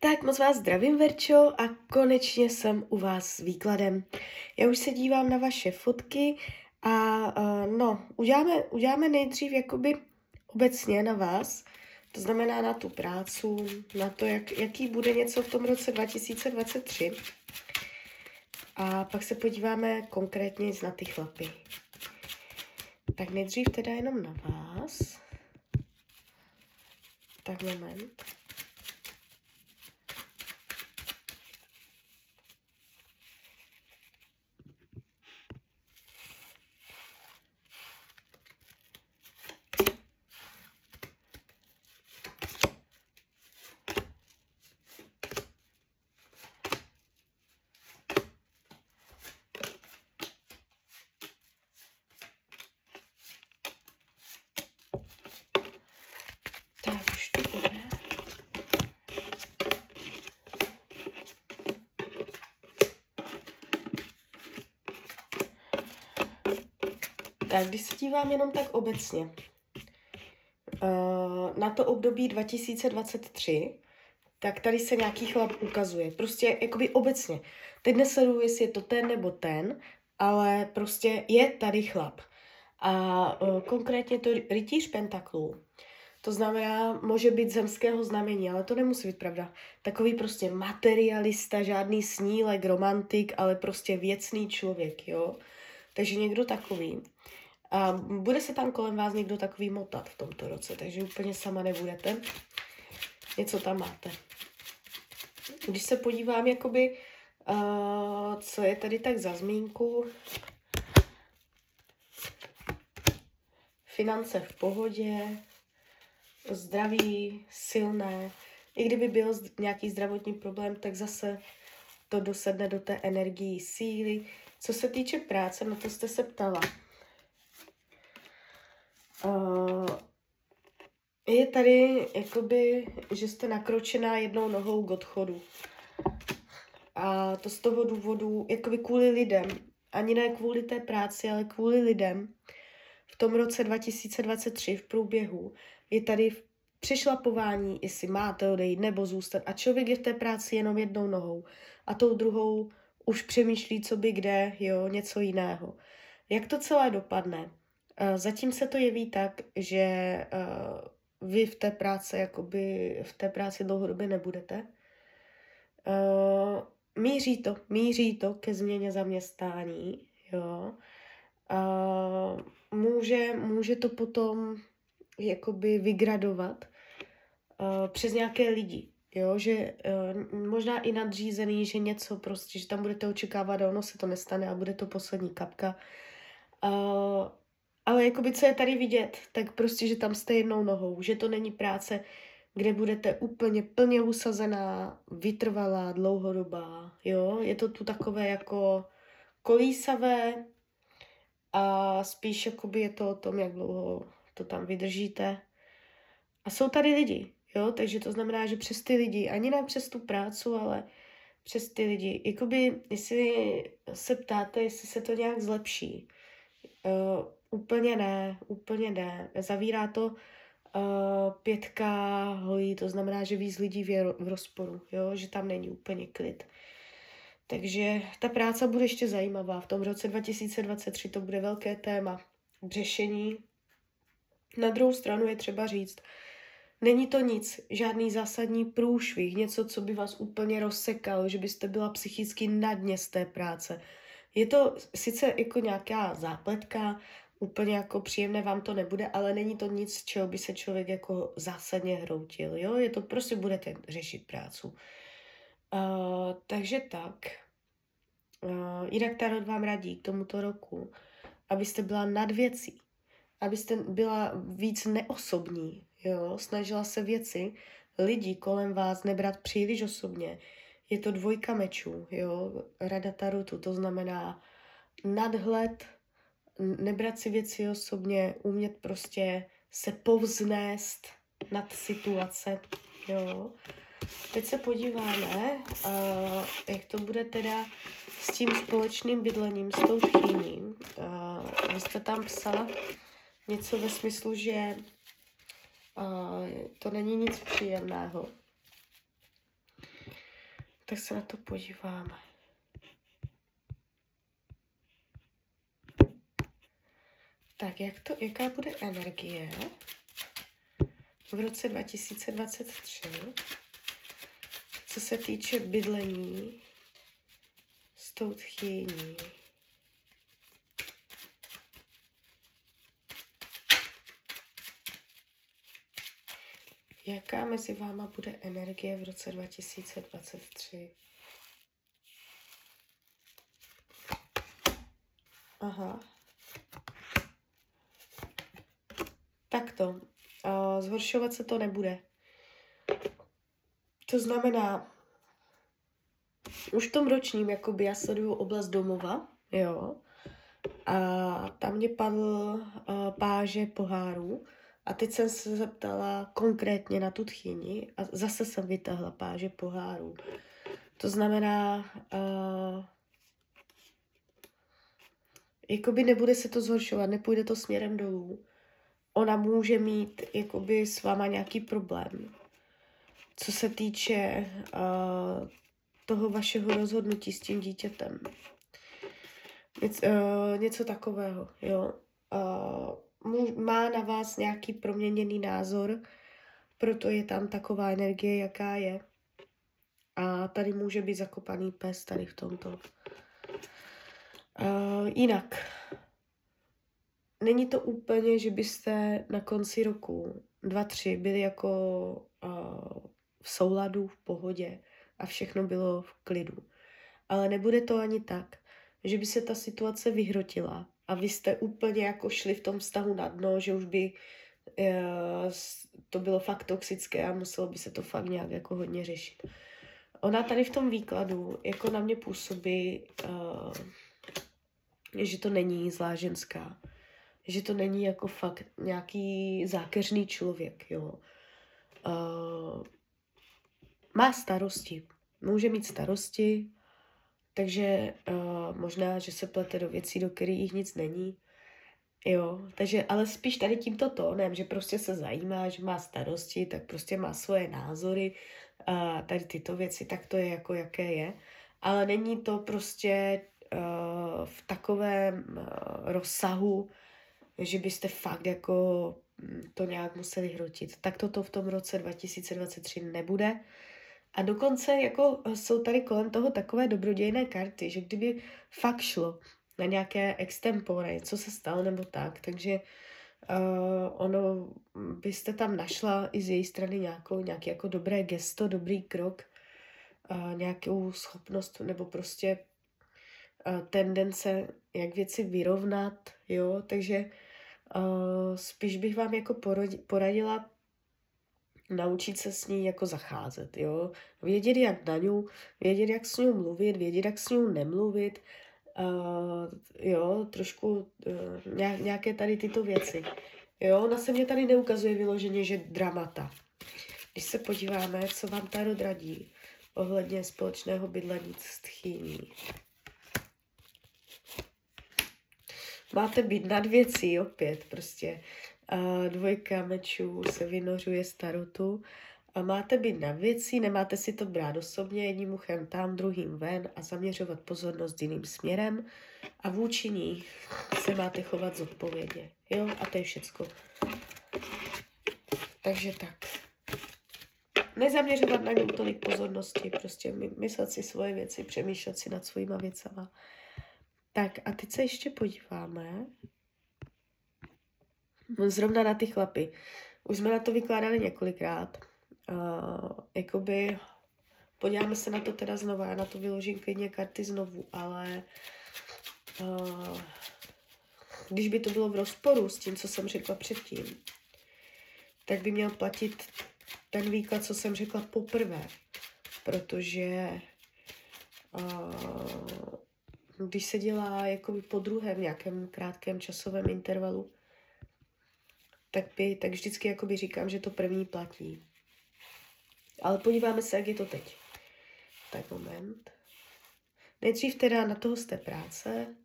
Tak moc vás zdravím, Verčo, a konečně jsem u vás s výkladem. Já už se dívám na vaše fotky a uh, no, uděláme, uděláme nejdřív jakoby obecně na vás, to znamená na tu prácu, na to, jak, jaký bude něco v tom roce 2023. A pak se podíváme konkrétně na ty chlapy. Tak nejdřív teda jenom na vás. Tak moment. Tak, už to bude. Tak, když se dívám jenom tak obecně uh, na to období 2023, tak tady se nějaký chlap ukazuje. Prostě jakoby obecně. Teď nesleduju, jestli je to ten nebo ten, ale prostě je tady chlap. A uh, konkrétně to rytíř pentaklů. To znamená, může být zemského znamení, ale to nemusí být pravda. Takový prostě materialista, žádný snílek, romantik, ale prostě věcný člověk, jo. Takže někdo takový. A bude se tam kolem vás někdo takový motat v tomto roce, takže úplně sama nebudete. Něco tam máte. Když se podívám, jakoby, uh, co je tady tak za zmínku, finance v pohodě, zdraví, silné. I kdyby byl nějaký zdravotní problém, tak zase to dosedne do té energii síly. Co se týče práce, na to jste se ptala. Uh, je tady, jakoby, že jste nakročená jednou nohou k odchodu. A to z toho důvodu, jakoby kvůli lidem. Ani ne kvůli té práci, ale kvůli lidem. V tom roce 2023 v průběhu je tady přešlapování, jestli máte odejít nebo zůstat. A člověk je v té práci jenom jednou nohou. A tou druhou už přemýšlí, co by kde, jo, něco jiného. Jak to celé dopadne? Zatím se to jeví tak, že vy v té práci, jakoby v té práci dlouhodobě nebudete. Míří to, míří to ke změně zaměstnání, jo. Může, může to potom jakoby vygradovat přes nějaké lidi, jo, že možná i nadřízený, že něco prostě, že tam budete očekávat a ono se to nestane a bude to poslední kapka. Ale jakoby co je tady vidět, tak prostě, že tam jste jednou nohou, že to není práce, kde budete úplně plně usazená, vytrvalá, dlouhodobá, jo, je to tu takové jako kolísavé a spíš jakoby je to o tom, jak dlouho to tam vydržíte. A jsou tady lidi, jo, takže to znamená, že přes ty lidi, ani ne přes tu prácu, ale přes ty lidi, jakoby, jestli se ptáte, jestli se to nějak zlepší, uh, úplně ne, úplně ne, zavírá to uh, pětka holí, to znamená, že víc lidí je v rozporu, jo, že tam není úplně klid. Takže ta práce bude ještě zajímavá. V tom roce 2023 to bude velké téma řešení na druhou stranu je třeba říct, není to nic, žádný zásadní průšvih, něco, co by vás úplně rozsekalo, že byste byla psychicky na dně z té práce. Je to sice jako nějaká zápletka, úplně jako příjemné vám to nebude, ale není to nic, čeho by se člověk jako zásadně hroutil, jo? Je to prostě budete řešit prácu. Uh, takže tak. Uh, jinak Tarot vám radí k tomuto roku, abyste byla nad věcí abyste byla víc neosobní, jo, snažila se věci, lidi kolem vás nebrat příliš osobně. Je to dvojka mečů, jo, rada tarotu, to znamená nadhled, nebrat si věci osobně, umět prostě se povznést nad situace, jo. Teď se podíváme, uh, jak to bude teda s tím společným bydlením, s tou tchýní. Uh, vy jste tam psala, něco ve smyslu, že uh, to není nic příjemného. Tak se na to podíváme. Tak, jak to, jaká bude energie v roce 2023, co se týče bydlení s tou tchýní? Jaká mezi váma bude energie v roce 2023? Aha. Takto. Uh, zhoršovat se to nebude. To znamená, už v tom ročním, jakoby já sleduju oblast domova, jo, a tam mě padl uh, páže pohárů, a teď jsem se zeptala konkrétně na tu tchyni a zase jsem vytáhla páže pohárů. To znamená, uh, jakoby nebude se to zhoršovat, nepůjde to směrem dolů. Ona může mít jakoby s váma nějaký problém. Co se týče uh, toho vašeho rozhodnutí s tím dítětem. Něco, uh, něco takového, jo. Uh, má na vás nějaký proměněný názor, proto je tam taková energie, jaká je. A tady může být zakopaný pes tady v tomto. Uh, jinak, není to úplně, že byste na konci roku dva, tři byli jako uh, v souladu, v pohodě a všechno bylo v klidu. Ale nebude to ani tak, že by se ta situace vyhrotila a vy jste úplně jako šli v tom vztahu na dno, že už by uh, to bylo fakt toxické a muselo by se to fakt nějak jako hodně řešit. Ona tady v tom výkladu jako na mě působí, uh, že to není zlá ženská, že to není jako fakt nějaký zákeřný člověk, jo. Uh, má starosti, může mít starosti, takže uh, možná, že se plete do věcí, do kterých nic není. Jo, takže ale spíš tady tímto tónem, že prostě se zajímá, že má starosti, tak prostě má svoje názory a tady tyto věci, tak to je jako jaké je. Ale není to prostě uh, v takovém uh, rozsahu, že byste fakt jako mm, to nějak museli hrotit. Tak toto v tom roce 2023 nebude. A dokonce jako eh, jsou tady kolem toho takové dobrodějné karty, že kdyby fakt šlo na nějaké extempore, co se stalo nebo tak, takže uh, ono byste tam našla i z její strany nějakou, nějaký jako dobré gesto, dobrý krok, uh, nějakou schopnost nebo prostě uh, tendence, jak věci vyrovnat, jo, takže uh, spíš bych vám jako poradila naučit se s ní jako zacházet, jo. Vědět, jak na ní, vědět, jak s ní mluvit, vědět, jak s ní nemluvit, uh, jo, trošku uh, nějaké tady tyto věci. Jo, ona se mě tady neukazuje vyloženě, že dramata. Když se podíváme, co vám tady radí ohledně společného bydlení s tchýní. Máte být nad věcí opět, prostě. A dvojka mečů se vynořuje starotu. A máte být na věci, nemáte si to brát osobně, jedním uchem tam, druhým ven a zaměřovat pozornost jiným směrem a vůči ní se máte chovat zodpovědně. Jo, a to je všecko. Takže tak. Nezaměřovat na něm tolik pozornosti, prostě myslet si svoje věci, přemýšlet si nad svýma věcama. Tak a teď se ještě podíváme, Zrovna na ty chlapy. Už jsme na to vykládali několikrát. Uh, jakoby podíváme se na to teda znova, já na to vyložím klidně karty znovu, ale uh, když by to bylo v rozporu s tím, co jsem řekla předtím, tak by měl platit ten výklad, co jsem řekla poprvé, protože uh, když se dělá jakoby po druhém nějakém krátkém časovém intervalu, tak, by, tak vždycky jakoby říkám, že to první platí. Ale podíváme se, jak je to teď. Tak moment. Nejdřív teda na toho z té práce.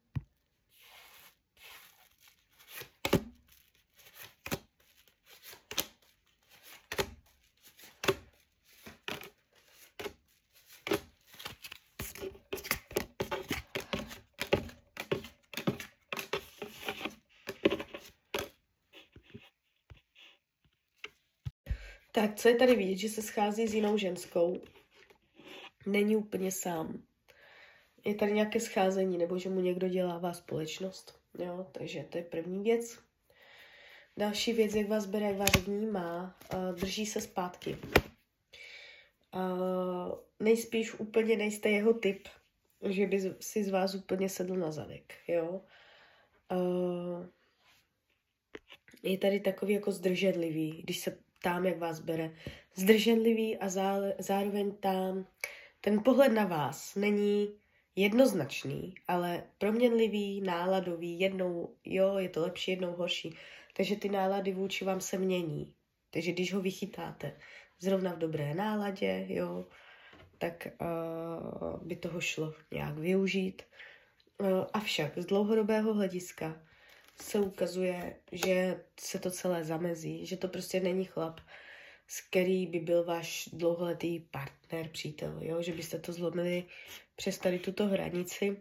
Tak, co je tady vidět, že se schází s jinou ženskou. Není úplně sám. Je tady nějaké scházení, nebo že mu někdo dělává společnost. Jo, takže to je první věc. Další věc, jak vás bere, jak vás vnímá, uh, drží se zpátky. Uh, nejspíš úplně nejste jeho typ, že by si z vás úplně sedl na zadek, jo. Uh, je tady takový jako zdrženlivý, když se ptám, jak vás bere. Zdrženlivý a zále, zároveň tam ten pohled na vás není jednoznačný, ale proměnlivý, náladový, jednou jo, je to lepší, jednou horší. Takže ty nálady vůči vám se mění. Takže když ho vychytáte zrovna v dobré náladě, jo, tak uh, by toho šlo nějak využít. Uh, avšak z dlouhodobého hlediska se ukazuje, že se to celé zamezí, že to prostě není chlap, s který by byl váš dlouholetý partner, přítel, jo? že byste to zlomili přes tady tuto hranici.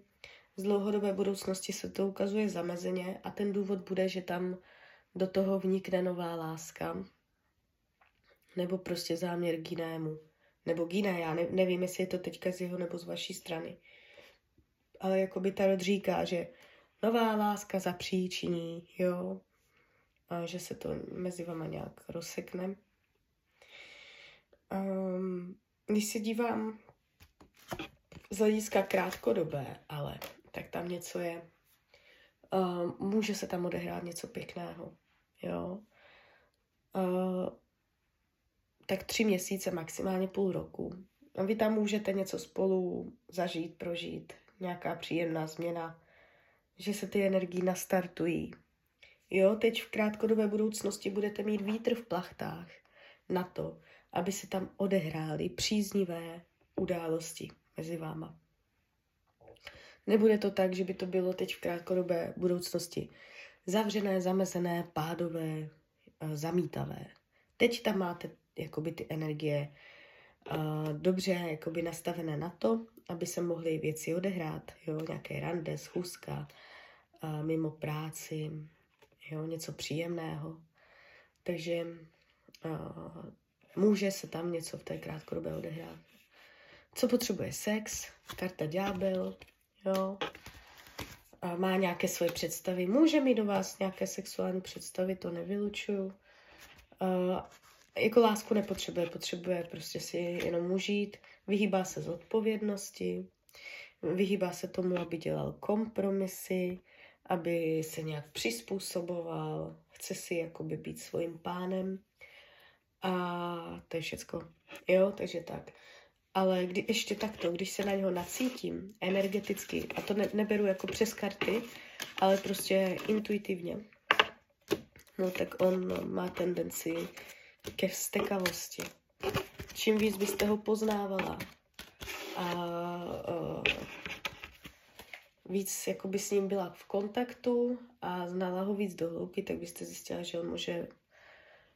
Z dlouhodobé budoucnosti se to ukazuje zamezeně a ten důvod bude, že tam do toho vnikne nová láska nebo prostě záměr k jinému. Nebo k jiné, já ne, nevím, jestli je to teďka z jeho nebo z vaší strany. Ale jako by Tarot říká, že nová láska zapříčiní, jo, a že se to mezi vama nějak rozsekne. Um, když se dívám z hlediska krátkodobé, ale tak tam něco je. Um, může se tam odehrát něco pěkného, jo. Uh, tak tři měsíce, maximálně půl roku. Vy tam můžete něco spolu zažít, prožít, nějaká příjemná změna, že se ty energie nastartují. Jo, teď v krátkodobé budoucnosti budete mít vítr v plachtách na to, aby se tam odehrály příznivé události mezi váma. Nebude to tak, že by to bylo teď v krátkodobé budoucnosti zavřené, zamezené, pádové, zamítavé. Teď tam máte jakoby ty energie uh, dobře jakoby nastavené na to, aby se mohly věci odehrát, jo, nějaké rande, schůzka, mimo práci, jo, něco příjemného. Takže uh, může se tam něco v té krátkodobé odehrát. Co potřebuje sex, karta ďábel, jo, a má nějaké svoje představy, může mít do vás nějaké sexuální představy, to nevylučuju. Jako lásku nepotřebuje, potřebuje prostě si jenom užít, vyhýbá se z odpovědnosti, vyhýbá se tomu, aby dělal kompromisy, aby se nějak přizpůsoboval, chce si jakoby být svým pánem a to je všecko. Jo, takže tak. Ale kdy, ještě takto, když se na něho nacítím energeticky, a to ne, neberu jako přes karty, ale prostě intuitivně, no tak on má tendenci ke vztekavosti. Čím víc byste ho poznávala a uh, víc jakoby s ním byla v kontaktu a znala ho víc do hloubky, tak byste zjistila, že on může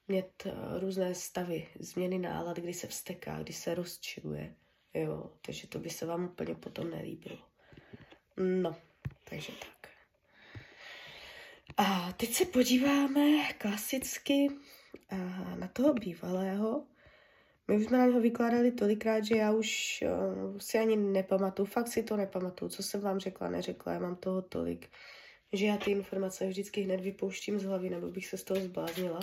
mít uh, různé stavy, změny nálad, kdy se vsteká, kdy se rozčiluje. Jo, takže to by se vám úplně potom nelíbilo. No, takže tak. A teď se podíváme klasicky na toho bývalého. My už jsme na něho vykládali tolikrát, že já už uh, si ani nepamatuju, fakt si to nepamatuju, co jsem vám řekla, neřekla, já mám toho tolik, že já ty informace vždycky hned vypouštím z hlavy, nebo bych se z toho zbláznila.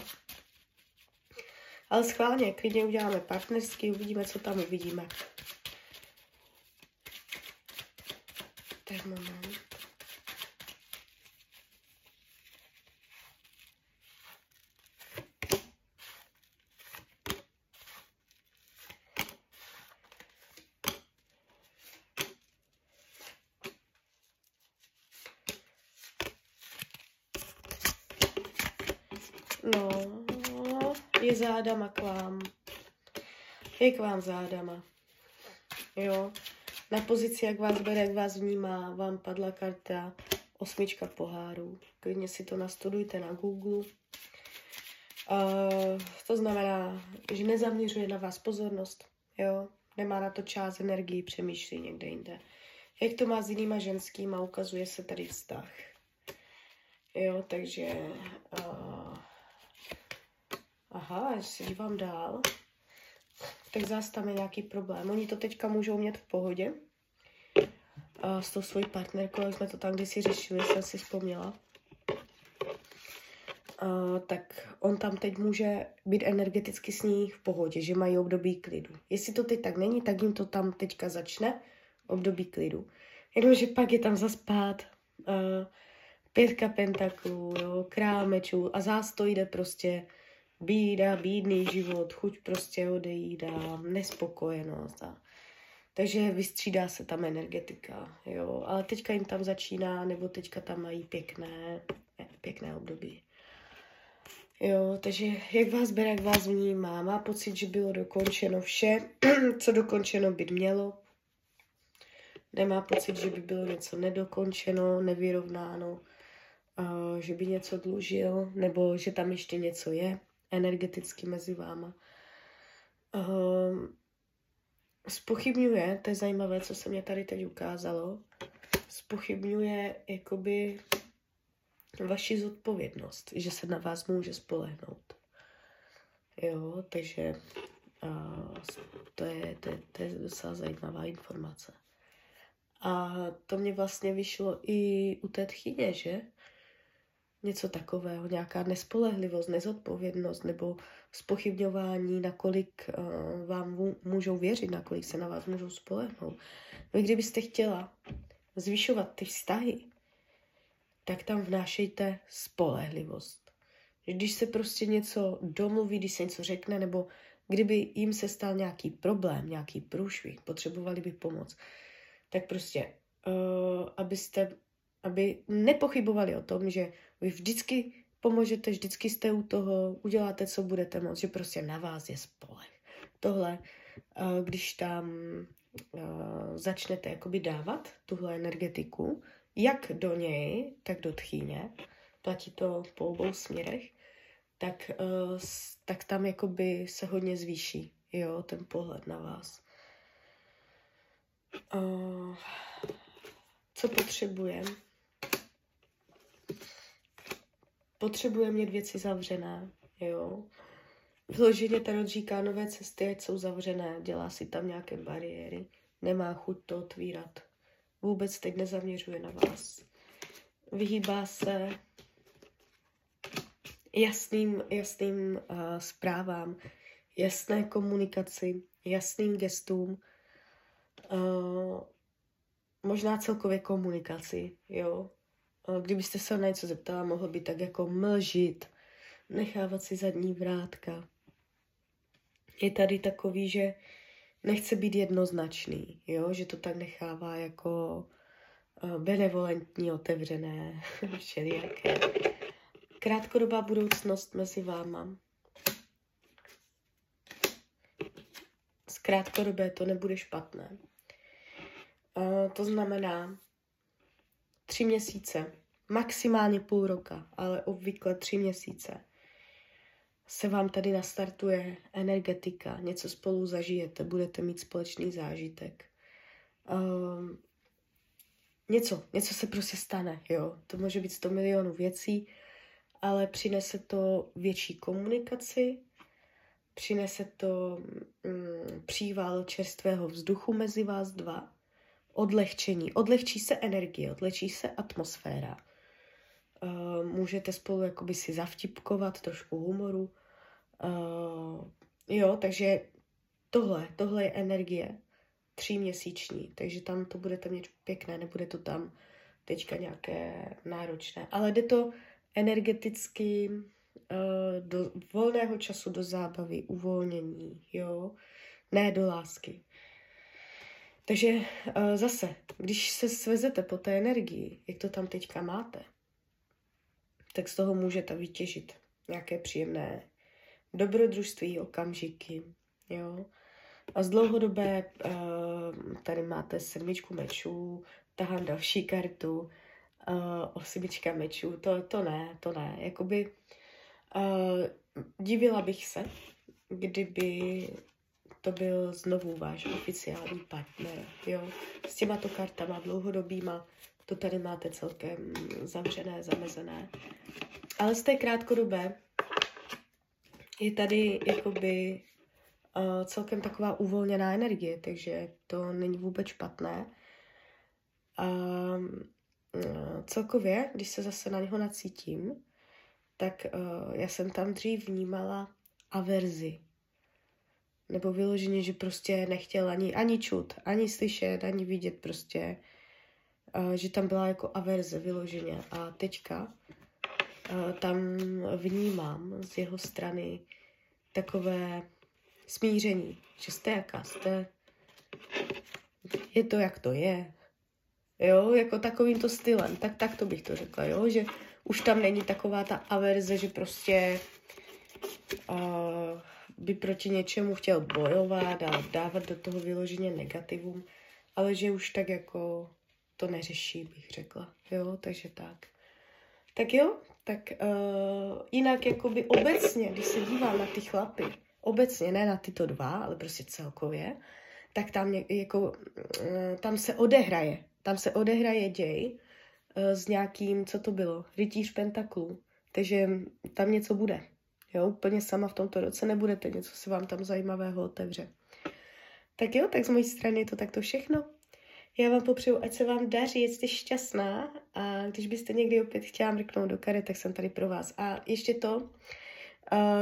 Ale schválně, klidně uděláme partnerský, uvidíme, co tam uvidíme. Tak moment. No, je zádama k vám. Je k vám zádama. Jo. Na pozici, jak vás bere, jak vás vnímá, vám padla karta osmička pohárů. Klidně si to nastudujte na Google. Uh, to znamená, že nezaměřuje na vás pozornost, jo, nemá na to čas, energii, přemýšlí někde jinde. Jak to má s jinýma ženskýma, ukazuje se tady vztah. Jo, takže uh, Aha, když se dívám dál, tak zase tam je nějaký problém. Oni to teďka můžou mít v pohodě. A s tou svojí partnerkou, jak jsme to tam kdysi řešili, jsem si vzpomněla. A, tak on tam teď může být energeticky s ní v pohodě, že mají období klidu. Jestli to teď tak není, tak jim to tam teďka začne, období klidu. Jenomže pak je tam zaspát, uh, pětka pentaklů, krámečů a zás to jde prostě bída, bídný život, chuť prostě odejídá, nespokojenost. A... Takže vystřídá se tam energetika, jo. Ale teďka jim tam začíná, nebo teďka tam mají pěkné, pěkné období. Jo, takže jak vás bere, jak vás vnímá, má pocit, že bylo dokončeno vše, co dokončeno být mělo. Nemá pocit, že by bylo něco nedokončeno, nevyrovnáno, že by něco dlužil, nebo že tam ještě něco je energeticky mezi váma. Um, spochybňuje, to je zajímavé, co se mě tady teď ukázalo, spochybňuje jakoby vaši zodpovědnost, že se na vás může spolehnout. Jo, takže uh, to, je, to, je, to je docela zajímavá informace. A to mě vlastně vyšlo i u té tchyně, že? Něco takového, nějaká nespolehlivost, nezodpovědnost nebo spochybňování, nakolik uh, vám můžou věřit, nakolik se na vás můžou spolehnout. No i kdybyste chtěla zvyšovat ty vztahy, tak tam vnášejte spolehlivost. Když se prostě něco domluví, když se něco řekne, nebo kdyby jim se stal nějaký problém, nějaký průšvih, potřebovali by pomoc, tak prostě, uh, abyste aby nepochybovali o tom, že vy vždycky pomůžete, vždycky jste u toho, uděláte, co budete moct, že prostě na vás je spolech. Tohle, eh, když tam eh, začnete jakoby dávat tuhle energetiku, jak do něj, tak do tchýně, platí to po obou směrech, tak, eh, tak tam jakoby se hodně zvýší, jo, ten pohled na vás. Co potřebujeme? Potřebuje mít věci zavřené, jo. Vloženě tarot říká nové cesty, ať jsou zavřené, dělá si tam nějaké bariéry, nemá chuť to otvírat. Vůbec teď nezaměřuje na vás. Vyhýbá se jasným, jasným uh, zprávám, jasné komunikaci, jasným gestům, uh, možná celkově komunikaci, jo. Kdybyste se na něco zeptala, mohl by tak jako mlžit, nechávat si zadní vrátka. Je tady takový, že nechce být jednoznačný, jo? že to tak nechává jako benevolentní, otevřené, všelijaké. Krátkodobá budoucnost mezi váma. Z krátkodobé to nebude špatné. To znamená, tři měsíce, maximálně půl roka, ale obvykle tři měsíce se vám tady nastartuje energetika, něco spolu zažijete, budete mít společný zážitek. Um, něco, něco se prostě stane, jo. To může být 100 milionů věcí, ale přinese to větší komunikaci, přinese to mm, příval čerstvého vzduchu mezi vás dva, odlehčení. Odlehčí se energie, odlehčí se atmosféra. Uh, můžete spolu jakoby si zavtipkovat trošku humoru. Uh, jo, takže tohle, tohle je energie tříměsíční, takže tam to budete mít pěkné, nebude to tam teďka nějaké náročné. Ale jde to energeticky uh, do volného času, do zábavy, uvolnění, jo, ne do lásky. Takže uh, zase, když se svezete po té energii, jak to tam teďka máte, tak z toho můžete vytěžit nějaké příjemné dobrodružství, okamžiky, jo. A z dlouhodobé uh, tady máte sedmičku mečů, tahám další kartu, uh, osmička mečů, to, to ne, to ne. Jakoby divila bych se, kdyby to byl znovu váš oficiální partner, jo. S těma to kartama dlouhodobýma, to tady máte celkem zavřené, zamezené. Ale z té krátkodobé je tady jakoby uh, celkem taková uvolněná energie, takže to není vůbec špatné. A uh, celkově, když se zase na něho nacítím, tak uh, já jsem tam dřív vnímala averzi. Nebo vyloženě, že prostě nechtěl ani, ani čut, ani slyšet, ani vidět prostě. Uh, že tam byla jako averze vyloženě. A teďka uh, tam vnímám z jeho strany takové smíření, že jste jaká jste, je to, jak to je, jo, jako takovýmto stylem, tak, tak to bych to řekla, jo, že už tam není taková ta averze, že prostě uh, by proti něčemu chtěl bojovat a dávat do toho vyloženě negativum, ale že už tak jako to neřeší, bych řekla, jo, takže tak. Tak jo, tak uh, jinak jakoby obecně, když se dívám na ty chlapy, obecně, ne na tyto dva, ale prostě celkově, tak tam, jako, uh, tam se odehraje, tam se odehraje děj uh, s nějakým, co to bylo, rytíř pentaklů, takže tam něco bude. Jo, úplně sama v tomto roce nebudete, něco se vám tam zajímavého otevře. Tak jo, tak z mojí strany je to takto všechno. Já vám popřeju, ať se vám daří, ať jste šťastná a když byste někdy opět chtěla mrknout do karet, tak jsem tady pro vás. A ještě to,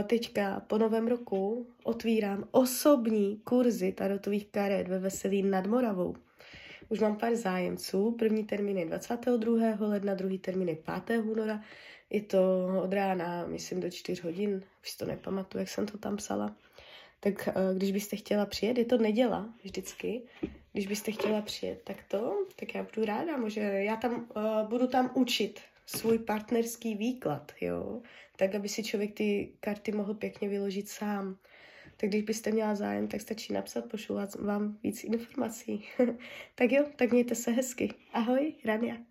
teďka po novém roku otvírám osobní kurzy tarotových karet ve Veselí nad Moravou. Už mám pár zájemců. První termín je 22. ledna, druhý termín je 5. února. Je to od rána, myslím, do 4 hodin. Už to nepamatuju, jak jsem to tam psala. Tak když byste chtěla přijet, je to neděla vždycky, když byste chtěla přijet, tak to, tak já budu ráda, může, já tam uh, budu tam učit svůj partnerský výklad, jo, tak, aby si člověk ty karty mohl pěkně vyložit sám. Tak když byste měla zájem, tak stačí napsat, pošlu vám víc informací. tak jo, tak mějte se hezky. Ahoj, Rania.